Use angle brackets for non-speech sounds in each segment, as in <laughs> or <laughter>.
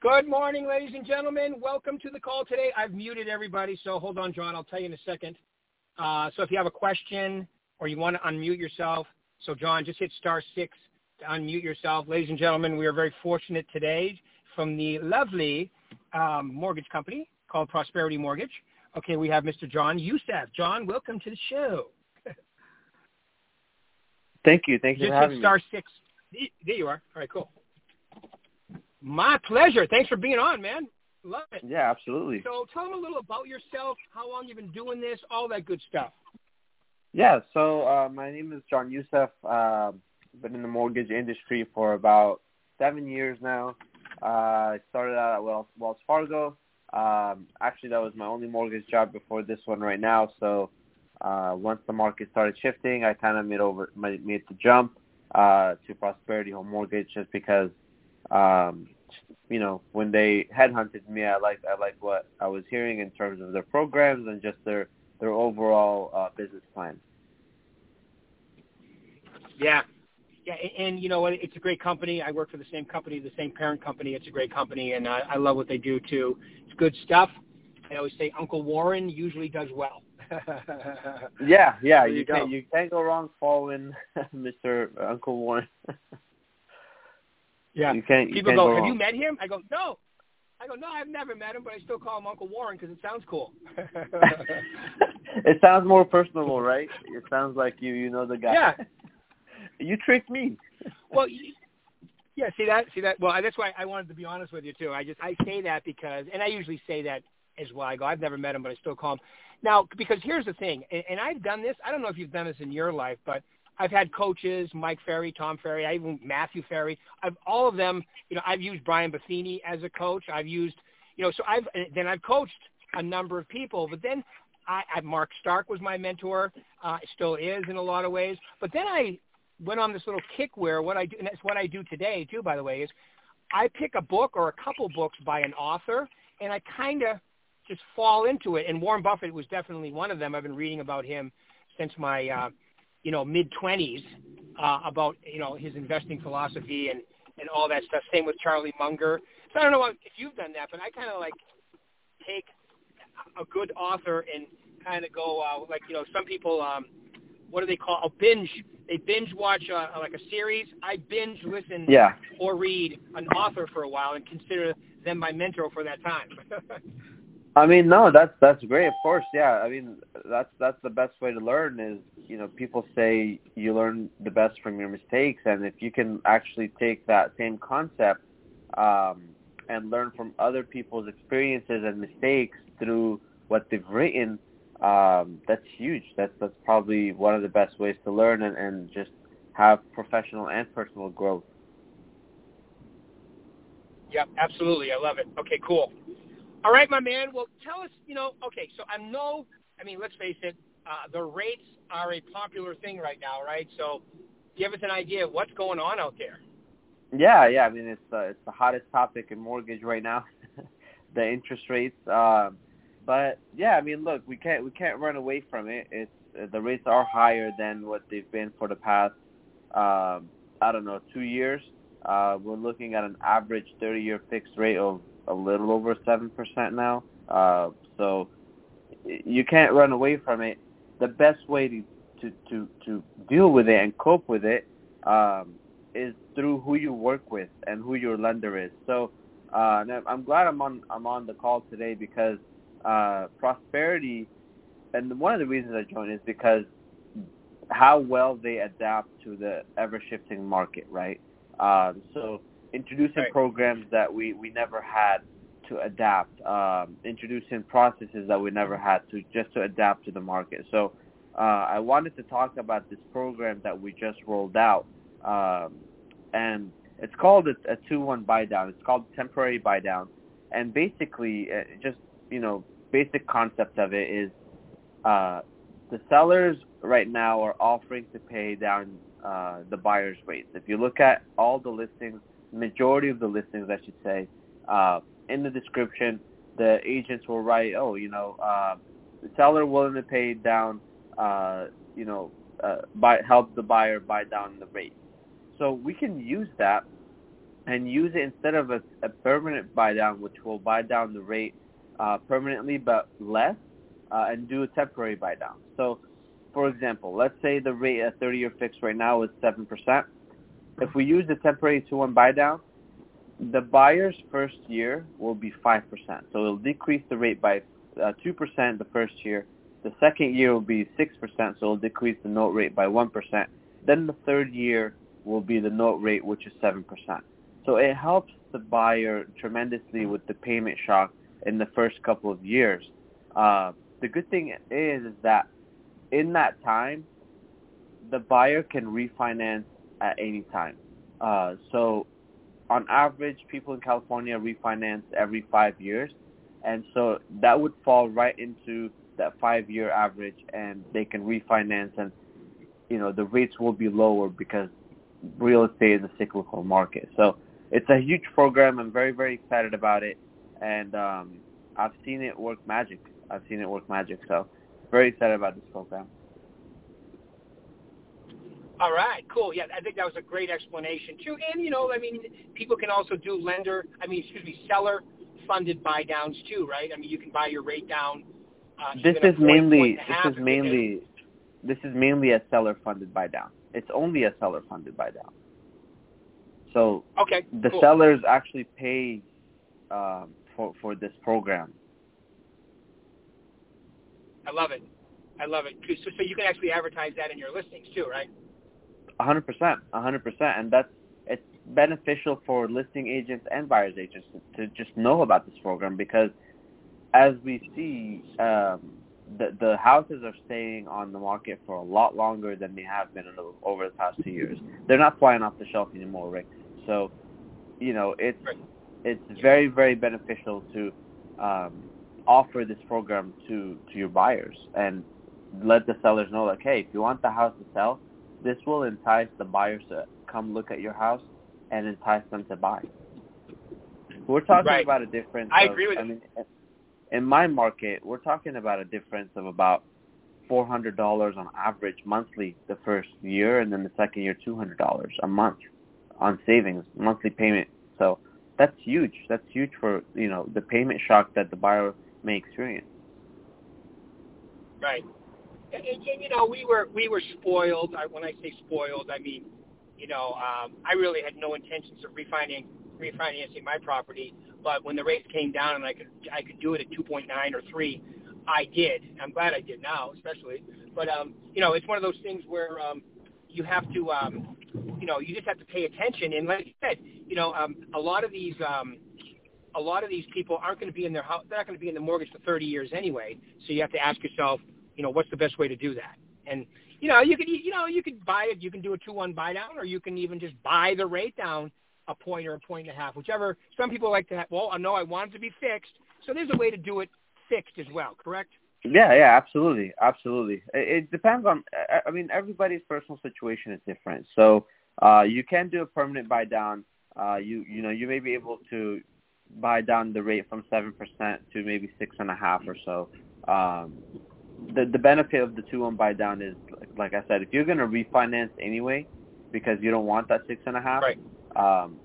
Good morning, ladies and gentlemen. Welcome to the call today. I've muted everybody, so hold on, John. I'll tell you in a second. Uh, so if you have a question or you want to unmute yourself, so John, just hit star six to unmute yourself. Ladies and gentlemen, we are very fortunate today from the lovely um, mortgage company called Prosperity Mortgage. Okay, we have Mr. John Youssef. John, welcome to the show. Thank you. Thank you just for having hit star six. There you are. All right, cool. My pleasure. Thanks for being on, man. Love it. Yeah, absolutely. So tell them a little about yourself, how long you've been doing this, all that good stuff. Yeah, so uh, my name is John Youssef. Uh, been in the mortgage industry for about seven years now. Uh, I started out at Wells, Wells Fargo. Um, actually, that was my only mortgage job before this one right now. So uh, once the market started shifting, I kind of made over made, made the jump uh, to Prosperity Home Mortgage just because um, you know, when they headhunted me, I liked I liked what I was hearing in terms of their programs and just their their overall uh, business plan. Yeah, yeah, and, you know what? It's a great company. I work for the same company, the same parent company. It's a great company, and I, I love what they do too. It's good stuff. I always say Uncle Warren usually does well. <laughs> yeah, yeah, you, you can't you can't go wrong following <laughs> Mr. Uncle Warren. <laughs> Yeah. You can't. You People can't go, go "Have you met him?" I go, "No." I go, "No, I've never met him, but I still call him Uncle Warren because it sounds cool." <laughs> it sounds more personable, right? It sounds like you you know the guy. Yeah. <laughs> you tricked me. <laughs> well, you- yeah. See that? See that? Well, that's why I wanted to be honest with you too. I just I say that because, and I usually say that as well. I go, I've never met him, but I still call him. Now, because here's the thing, and, and I've done this. I don't know if you've done this in your life, but I've had coaches, Mike Ferry, Tom Ferry, I even Matthew Ferry. I've all of them. You know, I've used Brian Buffini as a coach. I've used, you know, so I've then I've coached a number of people. But then I, I Mark Stark was my mentor, uh, still is in a lot of ways. But then I went on this little kick where what I do, and that's what I do today too, by the way, is I pick a book or a couple books by an author, and I kind of just fall into it. And Warren Buffett was definitely one of them. I've been reading about him since my uh, you know, mid twenties uh, about you know his investing philosophy and and all that stuff. Same with Charlie Munger. So I don't know if you've done that, but I kind of like take a good author and kind of go uh, like you know some people um, what do they call a binge? They binge watch uh, like a series. I binge listen Yeah. or read an author for a while and consider them my mentor for that time. <laughs> I mean, no, that's that's great. Of course, yeah. I mean, that's that's the best way to learn is you know people say you learn the best from your mistakes, and if you can actually take that same concept um, and learn from other people's experiences and mistakes through what they've written, um, that's huge. That's that's probably one of the best ways to learn and, and just have professional and personal growth. Yep, absolutely. I love it. Okay, cool. All right, my man. Well, tell us, you know, okay, so I know, I mean, let's face it, uh, the rates are a popular thing right now, right? So give us an idea of what's going on out there. Yeah, yeah. I mean, it's uh, it's the hottest topic in mortgage right now, <laughs> the interest rates. Um, but yeah, I mean, look, we can't we can't run away from it. It's the rates are higher than what they've been for the past, um, I don't know, two years. Uh, we're looking at an average 30-year fixed rate of a little over seven percent now. Uh, so you can't run away from it. The best way to to to, to deal with it and cope with it um, is through who you work with and who your lender is. So uh, I'm glad I'm on I'm on the call today because uh, prosperity, and one of the reasons I joined is because how well they adapt to the ever shifting market, right? Um, so introducing Right. programs that we, we never had to adapt, um, introducing processes that we never had to just to adapt to the market. So uh, I wanted to talk about this program that we just rolled out, um, and it's called a, a two-one buy down. It's called temporary buy down, and basically, uh, just you know, basic concept of it is uh, the sellers right now are offering to pay down uh, the buyer's rates. If you look at all the listings, majority of the listings, I should say, uh, in the description, the agents will write, oh, you know, uh, the seller willing to pay down, uh, you know, uh, buy, help the buyer buy down the rate. So we can use that and use it instead of a, a permanent buy down, which will buy down the rate uh, permanently but less, uh, and do a temporary buy down. So, for example, let's say the rate at 30-year fixed right now is seven percent. If we use the temporary two-one buy down, the buyer's first year will be five percent. So it'll decrease the rate by uh, two uh, percent the first year. The second year will be six percent, so it'll decrease the note rate by one percent. Then the third year will be the note rate, which is seven percent. So it helps the buyer tremendously with the payment shock in the first couple of years. Uh, the good thing is, is that in that time, the buyer can refinance at any time. Uh, so on average, people in California refinance every five years. And so that would fall right into that five-year average, and they can refinance, and you know the rates will be lower because real estate is a cyclical market. So it's a huge program. I'm very very excited about it, and um, I've seen it work magic. I've seen it work magic. So very excited about this program. All right, cool. Yeah, I think that was a great explanation too. And you know, I mean, people can also do lender, I mean, excuse me, seller funded buy downs too, right? I mean, you can buy your rate down. Uh, this is mainly this is mainly this is mainly a seller funded buy down. It's only a seller funded buy down. So okay, the cool. sellers actually pay um, for for this program. I love it. I love it. So, so you can actually advertise that in your listings too, right? Hundred percent, a hundred percent, and that's it's beneficial for listing agents and buyers agents to, to just know about this program because as we see, um, the the houses are staying on the market for a lot longer than they have been the, over the past two years. They're not flying off the shelf anymore, Rick. So, you know, it's it's very very beneficial to um, offer this program to to your buyers and let the sellers know like, hey, if you want the house to sell, this will entice the buyers to come look at your house and entice them to buy. We're talking right. about a difference. I of, agree with I you. in my market, we're talking about a difference of about four hundred dollars on average monthly the first year, and then the second year two hundred dollars a month on savings monthly payment. So that's huge. That's huge for you know the payment shock that the buyer may experience. Right. And, and, and you know, we were we were spoiled. I, when I say spoiled, I mean, you know, um, I really had no intentions of refinancing refinancing my property. But when the rates came down and I could I could do it at 2.9 or three, I did. I'm glad I did now, especially. But um, you know, it's one of those things where um, you have to, um, you know, you just have to pay attention. And like you said, you know, um, a lot of these. Um, a lot of these people aren't going to be in their house. They're not going to be in the mortgage for 30 years anyway. So you have to ask yourself, you know, what's the best way to do that? And you know, you could you know you could buy it. You can do a two one buy down, or you can even just buy the rate down a point or a point and a half, whichever. Some people like to have. Well, I know I want it to be fixed, so there's a way to do it fixed as well. Correct? Yeah, yeah, absolutely, absolutely. It, it depends on. I mean, everybody's personal situation is different. So uh, you can do a permanent buy down. Uh, you you know you may be able to buy down the rate from seven percent to maybe six and a half or so. Um, the the benefit of the two one buy down is like I said, if you're gonna refinance anyway, because you don't want that six and a half, right. um,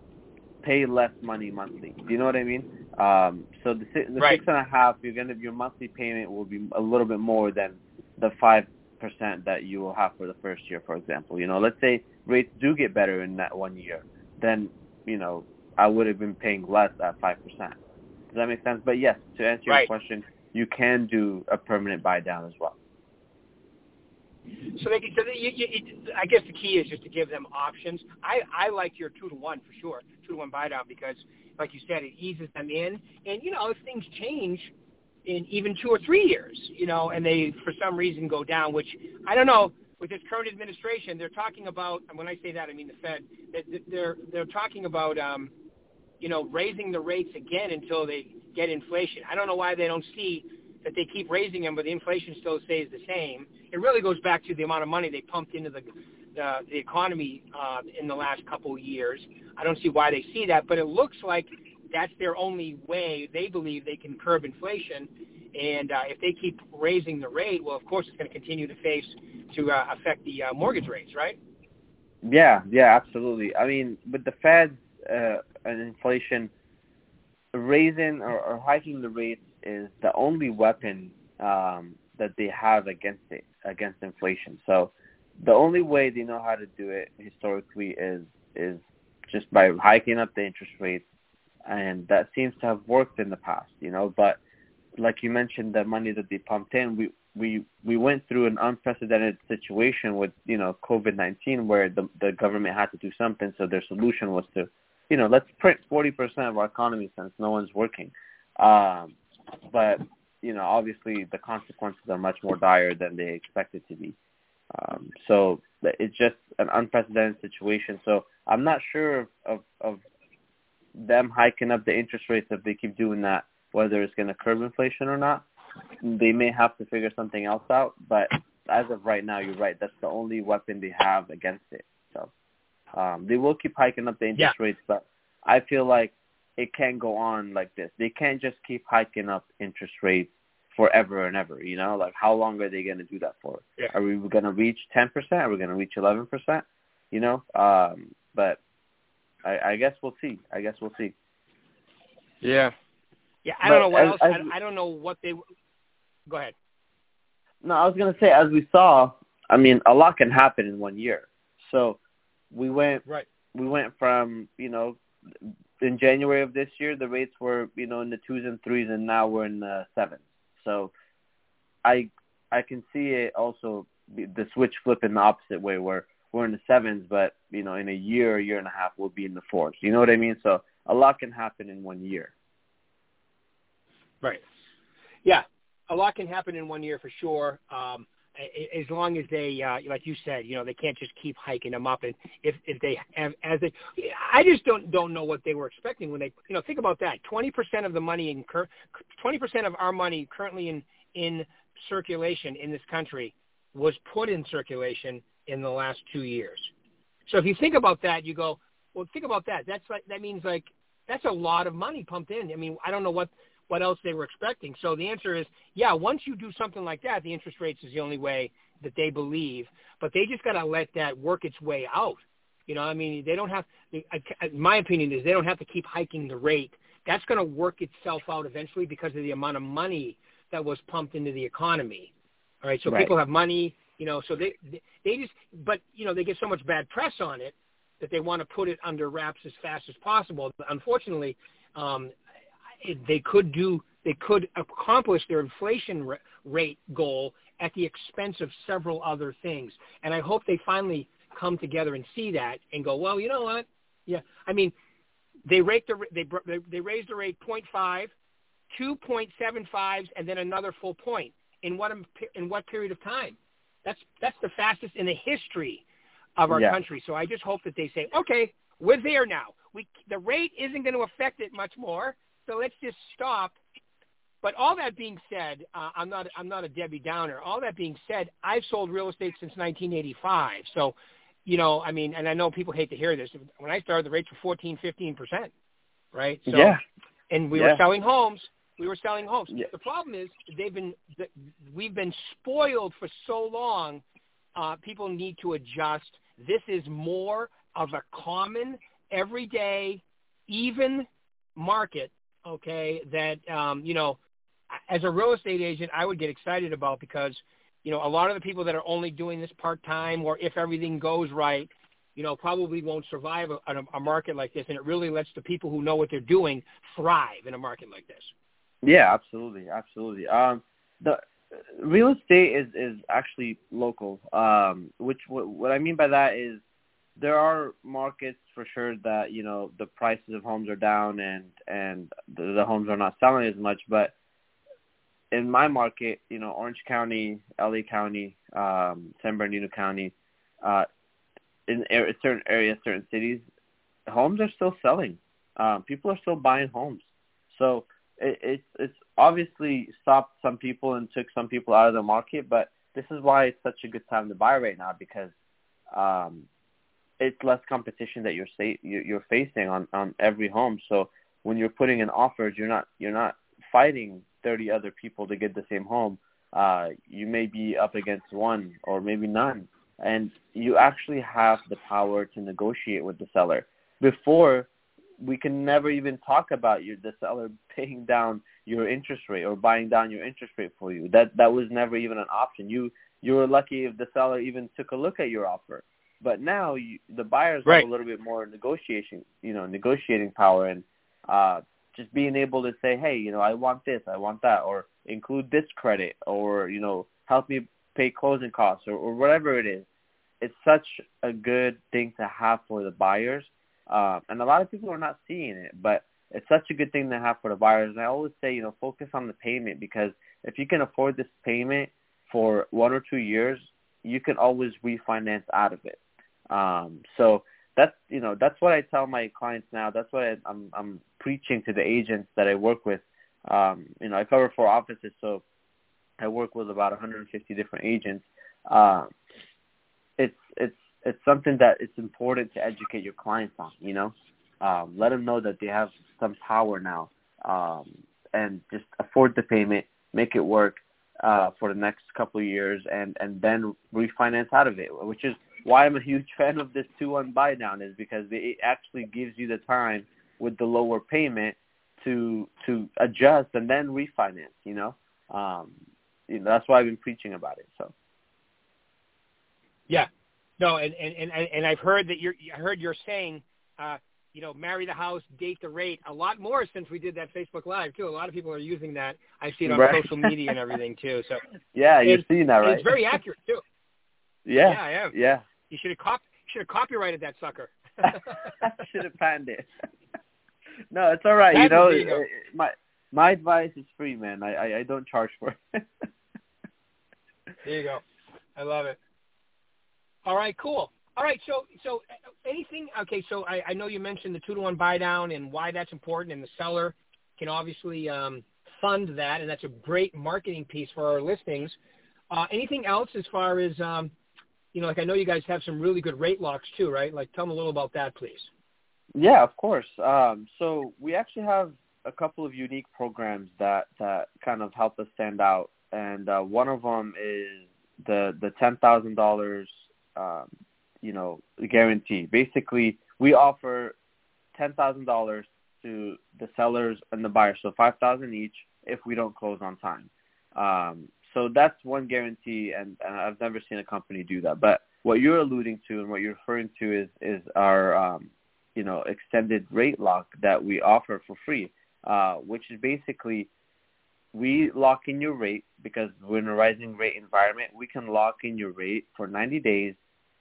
pay less money monthly. Do you know what I mean? Um, so the, the right. six and a half, you're gonna your monthly payment will be a little bit more than the five percent that you will have for the first year, for example. You know, let's say rates do get better in that one year, then you know I would have been paying less at five percent. Does that make sense? But yes, to answer right. your question, you can do a permanent buy down as well. So they, so you, you, I guess the key is just to give them options. I, I like your two to one for sure, two to one buy down because, like you said, it eases them in. And you know, if things change in even two or three years, you know, and they for some reason go down, which I don't know. With this current administration, they're talking about, and when I say that, I mean the Fed. They're they're talking about, um, you know, raising the rates again until they get inflation. I don't know why they don't see that they keep raising them, but the inflation still stays the same. It really goes back to the amount of money they pumped into the the, the economy uh, in the last couple of years. I don't see why they see that, but it looks like that's their only way. They believe they can curb inflation, and uh, if they keep raising the rate, well, of course, it's going to continue to face to uh, affect the uh, mortgage rates, right? Yeah, yeah, absolutely. I mean, with the Fed, uh, an inflation, raising or, or hiking the rates is the only weapon um, that they have against it against inflation. So the only way they know how to do it historically is is just by hiking up the interest rates, and that seems to have worked in the past, you know. But like you mentioned, the money that they pumped in, we we we went through an unprecedented situation with you know COVID nineteen, where the the government had to do something. So their solution was to, you know, let's print forty percent of our economy since no one's working. Um, but you know, obviously the consequences are much more dire than they expected to be. Um, so it's just an unprecedented situation. So I'm not sure of, of, of them hiking up the interest rates if they keep doing that, whether it's going to curb inflation or not. They may have to figure something else out, but as of right now, you're right. That's the only weapon they have against it. So um, they will keep hiking up the interest yeah. rates, but I feel like it can't go on like this. They can't just keep hiking up interest rates forever and ever. You know, like how long are they going to do that for? Yeah. Are we going to reach ten percent? Are we going to reach eleven percent? You know, um, but I, I guess we'll see. I guess we'll see. Yeah. Yeah, I But don't know what as- else. as- I, I don't know what they. Go ahead. No, I was going to say as we saw. I mean, a lot can happen in one year. So we went Right. we went from you know in January of this year the rates were you know in the twos and threes and now we're in the sevens. So I I can see it also the switch flip in the opposite way where we're in the sevens but you know in a year year and a half we'll be in the fours. You know what I mean? So a lot can happen in one year. Right. Yeah, a lot can happen in one year for sure. Um, as long as they, uh, like you said, you know, they can't just keep hiking them up. And if if they as they, I just don't don't know what they were expecting when they, you know, think about that. Twenty percent of the money in twenty percent of our money currently in in circulation in this country was put in circulation in the last two years. So if you think about that, you go, well, think about that. That's like that means like that's a lot of money pumped in. I mean, I don't know what what else they were expecting. So the answer is, yeah, once you do something like that, the interest rates is the only way that they believe, but they just got to let that work its way out. You know, I mean, they don't have, my opinion is they don't have to keep hiking the rate. That's going to work itself out eventually because of the amount of money that was pumped into the economy. All right. So Right. people have money, you know, so they, they just, but, you know, they get so much bad press on it that they want to put it under wraps as fast as possible. Unfortunately, um, they could do they could accomplish their inflation rate goal at the expense of several other things. And I hope they finally come together and see that and go, well, you know what? Yeah, I mean, they rate the they they, raised the rate 0.5, two 0.75s, and then another full point in what in what period of time? That's that's the fastest in the history of our Yeah. country. So I just hope that they say, okay, we're there now. We the rate isn't going to affect it much more, so let's just stop. But all that being said, uh, I'm not I'm not a Debbie Downer. All that being said, I've sold real estate since 1985. So, you know, I mean, and I know people hate to hear this. When I started, the rates were 14, 15 percent, right? So, yeah. and we Yeah. were selling homes. We were selling homes. Yeah. The problem is they've been we've been spoiled for so long. Uh, people need to adjust. This is more of a common, everyday, even market. Okay, that um, you know, as a real estate agent, I would get excited about because you know a lot of the people that are only doing this part time, or if everything goes right, you know, probably won't survive a, a, a market like this, and it really lets the people who know what they're doing thrive in a market like this. Yeah, absolutely, absolutely. Um, the real estate is is actually local. Um, which what, what I mean by that is there are markets for sure that you know the prices of homes are down and and the, the homes are not selling as much. But in my market, you know, Orange County, LA County, um, San Bernardino County, uh, in a- certain areas, certain cities, homes are still selling. Um, people are still buying homes. So it, it's it's obviously stopped some people and took some people out of the market, but this is why it's such a good time to buy right now because um, it's less competition that you're sa- you're you're facing on on every home. So when you're putting in offers, you're not you're not fighting 30 other people to get the same home. Uh, you may be up against one or maybe none, and you actually have the power to negotiate with the seller. Before, we can never even talk about your the seller <laughs> paying down your interest rate or buying down your interest rate for you. That that was never even an option. You you were lucky if the seller even took a look at your offer. But now you, the buyers right. have a little bit more negotiation, you know, negotiating power and uh just being able to say, hey, you know, I want this, I want that, or include this credit, or you know, help me pay closing costs, or, or whatever it is. It's such a good thing to have for the buyers, uh, and a lot of people are not seeing it, but it's such a good thing to have for the buyers. And I always say, you know, focus on the payment because if you can afford this payment for one or two years, you can always refinance out of it. Um, so that's you know that's what I tell my clients now. That's what I, I'm I'm preaching to the agents that I work with. Um, you know, I cover four offices, so I work with about 150 different agents. Uh, it's it's it's something that it's important to educate your clients on. You know, um, let them know that they have some power now, um, and just afford the payment, make it work uh, for the next couple of years, and and then refinance out of it, which is why I'm a huge <laughs> fan of this two one buy down is because it actually gives you the time with the lower payment to to adjust and then refinance. You know, um, you know that's why I've been preaching about it. So. Yeah, no, and and and and I've heard that you're I heard you're saying. Uh, you know, marry the house, date the rate. A lot more since we did that Facebook Live too. A lot of people are using that. I see it on right. social media and everything too. So <laughs> yeah, you're seeing that, right? It's very accurate too. <laughs> Yeah, yeah, I am. Yeah, you should have cop should have copyrighted that sucker. <laughs> should have panned it. <laughs> no, it's all right. That you know, my my advice is free, man. I I, I don't charge for it. <laughs> there you go. I love it. All right, cool. All right, so so uh, anything? Okay, so I, I know you mentioned the two to one buy down and why that's important, and the seller can obviously um, fund that, and that's a great marketing piece for our listings. Uh, anything else as far as um, you know? Like I know you guys have some really good rate locks too, right? Like tell me a little about that, please. Yeah, of course. Um, so we actually have a couple of unique programs that that kind of help us stand out, and uh, one of them is the the ten thousand dollars um, you know, guarantee. Basically, we offer ten thousand dollars to the sellers and the buyers, so five thousand each if we don't close on time. Um, so that's one guarantee, and, and I've never seen a company do that. But what you're alluding to and what you're referring to is is our um, you know extended rate lock that we offer for free, uh, which is basically we lock in your rate because we're in a rising rate environment. We can lock in your rate for 90 days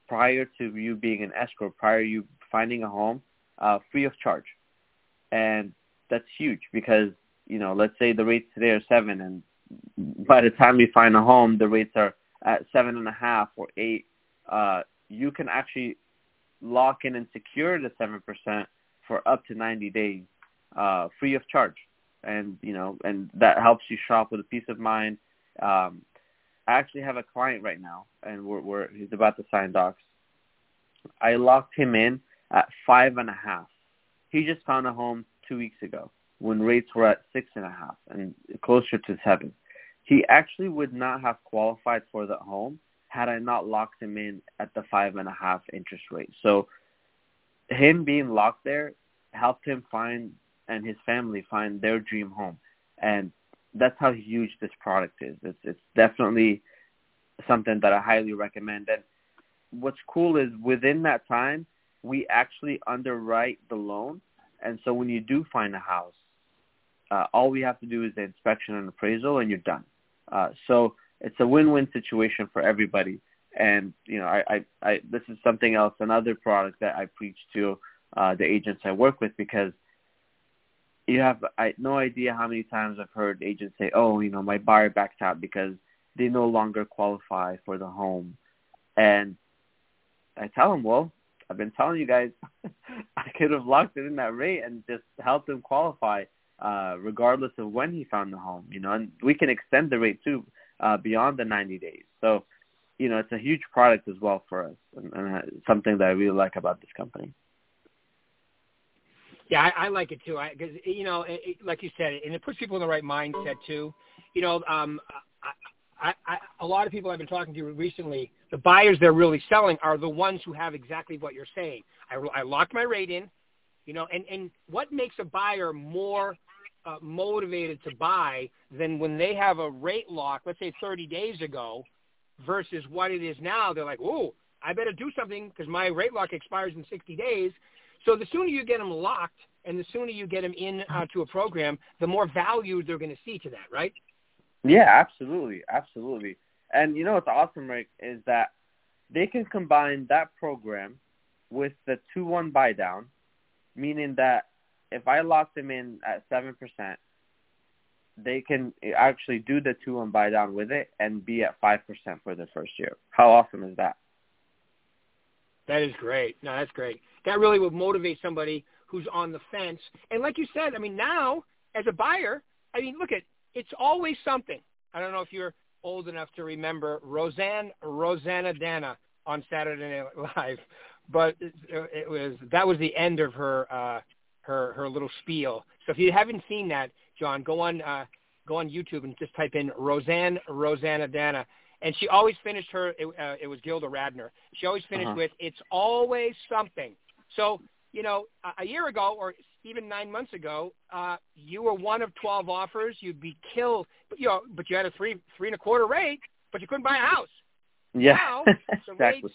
prior to you being an escrow, prior to you finding a home, uh, free of charge. And that's huge because, you know, let's say the rates today are seven and by the time you find a home, the rates are at seven and a half or eight. Uh, you can actually lock in and secure the 7% for up to 90 days, uh, free of charge. And, you know, and that helps you shop with a peace of mind. Um, I actually have a client right now, and we're, we're he's about to sign docs. I locked him in at five and a half. He just found a home two weeks ago when rates were at six and a half and closer to seven. He actually would not have qualified for the home had I not locked him in at the five and a half interest rate. So him being locked there helped him find and his family find their dream home. And that's how huge this product is. It's it's definitely something that I highly recommend. And what's cool is within that time we actually underwrite the loan, and so when you do find a house, uh, all we have to do is the inspection and appraisal, and you're done. Uh, so it's a win-win situation for everybody. And you know, I, I, I this is something else, another product that I preach to uh, the agents I work with because you have I no idea how many times I've heard agents say, "Oh, you know, my buyer backed out because they no longer qualify for the home," and I tell them, "Well, I've been telling you guys, <laughs> I could have locked it in that rate and just helped them qualify, uh, regardless of when he found the home. You know, and we can extend the rate too uh, beyond the 90 days. So, you know, it's a huge product as well for us, and, and something that I really like about this company." Yeah, I, I like it too. Because you know, it, it, like you said, and it puts people in the right mindset too. You know, um, I, I, a lot of people I've been talking to recently, the buyers they're really selling are the ones who have exactly what you're saying. I, I locked my rate in. You know, and and what makes a buyer more uh, motivated to buy than when they have a rate lock, let's say 30 days ago, versus what it is now? They're like, oh, I better do something because my rate lock expires in 60 days. So the sooner you get them locked and the sooner you get them in uh, to a program, the more value they're going to see to that, right? Yeah, absolutely, absolutely. And you know what's awesome, Rick, is that they can combine that program with the two one buy down, meaning that if I lock them in at seven percent, they can actually do the two and buy down with it and be at five percent for the first year. How awesome is that? That is great. No, that's great. That really would motivate somebody who's on the fence. And like you said, I mean, now as a buyer, I mean, look at it's always something. I don't know if you're old enough to remember Roseanne Roseannadanna on Saturday Night Live, <laughs> but it, it was that was the end of her uh, her her little spiel. So if you haven't seen that, John, go on uh, go on YouTube and just type in Roseanne Roseannadanna. And she always finished her. It, uh, it was Gilda Radner. She always finished uh-huh. with "It's always something." So you know, a, a year ago or even nine months ago, uh, you were one of twelve offers. You'd be killed, but you know, but you had a three three and a quarter rate, but you couldn't buy a house. Yeah, now <laughs> the exactly. rates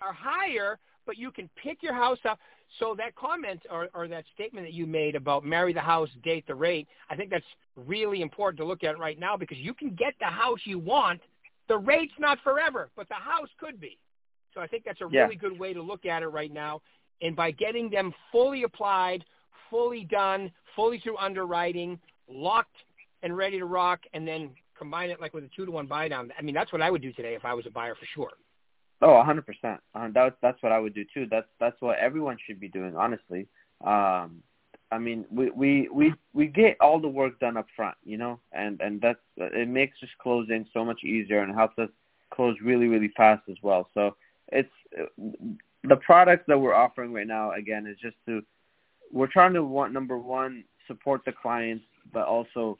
are higher, but you can pick your house up. So that comment or, or that statement that you made about marry the house, date the rate, I think that's really important to look at right now because you can get the house you want. The rate's not forever, but the house could be. So I think that's a yeah. really good way to look at it right now. And by getting them fully applied, fully done, fully through underwriting, locked and ready to rock, and then combine it like with a two to one buy down. I mean, that's what I would do today if I was a buyer for sure. Oh, a hundred percent. Uh, that's that's what I would do too. That's that's what everyone should be doing, honestly. Um, I mean, we we we we get all the work done up front, you know, and and that's it makes just closing so much easier and helps us close really really fast as well. So it's the products that we're offering right now. Again, is just to we're trying to want number one support the clients, but also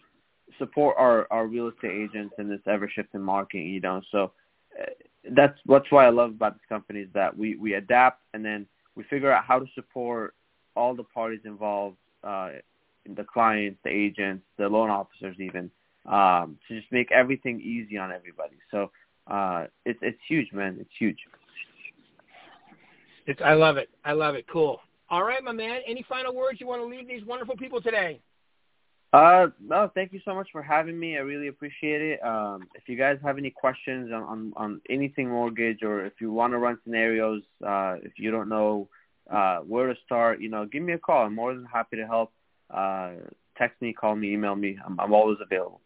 support our our real estate agents in this ever shifting market. You know, so that's that's why I love about this company is that we we adapt and then we figure out how to support all the parties involved, uh, the clients, the agents, the loan officers, even um, to just make everything easy on everybody. So uh, it's it's huge, man. It's huge. It's I love it. I love it. Cool. All right, my man. Any final words you want to leave these wonderful people today? Uh, no, thank you so much for having me. I really appreciate it. Um, if you guys have any questions on, on, on anything mortgage or if you want to run scenarios, uh, if you don't know uh, where to start, you know, give me a call. I'm more than happy to help. Uh, text me, call me, email me. I'm, I'm always available.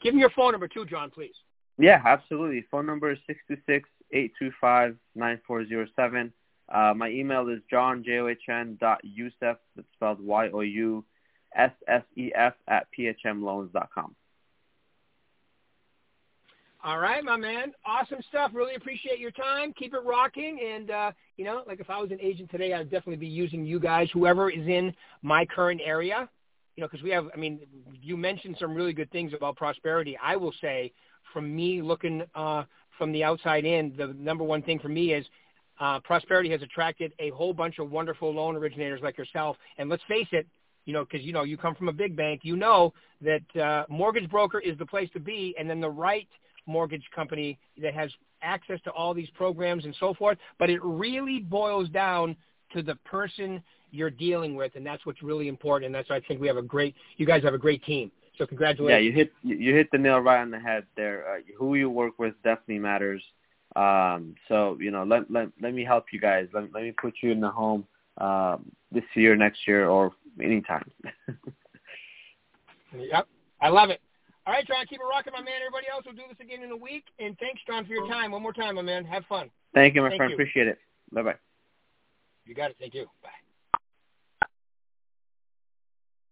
Give me your phone number too, John, please. Yeah, absolutely. Phone number is six two six eight two five nine four zero seven. Uh, my email is john j o h n dot youssef. It's spelled y o u S-S-E-F at phmloans.com. All right, my man. Awesome stuff. Really appreciate your time. Keep it rocking. And, uh, you know, like if I was an agent today, I'd definitely be using you guys, whoever is in my current area. You know, because we have, I mean, you mentioned some really good things about prosperity. I will say, from me looking uh, from the outside in, the number one thing for me is uh, prosperity has attracted a whole bunch of wonderful loan originators like yourself. And let's face it, you know, because you know you come from a big bank, you know that uh, mortgage broker is the place to be, and then the right mortgage company that has access to all these programs and so forth. But it really boils down to the person you're dealing with, and that's what's really important. And that's why I think we have a great, you guys have a great team. So congratulations. Yeah, you hit you hit the nail right on the head there. Uh, who you work with definitely matters. Um, so you know, let let let me help you guys. Let let me put you in the home um, this year, next year, or anytime. <laughs> yep, I love it. All right, John, keep it rocking, my man. Everybody else will do this again in a week. And thanks, John, for your time. One more time, my man. Have fun. Thank you, my Thank friend. You. Appreciate it. Bye bye. You got it. Thank you. Bye.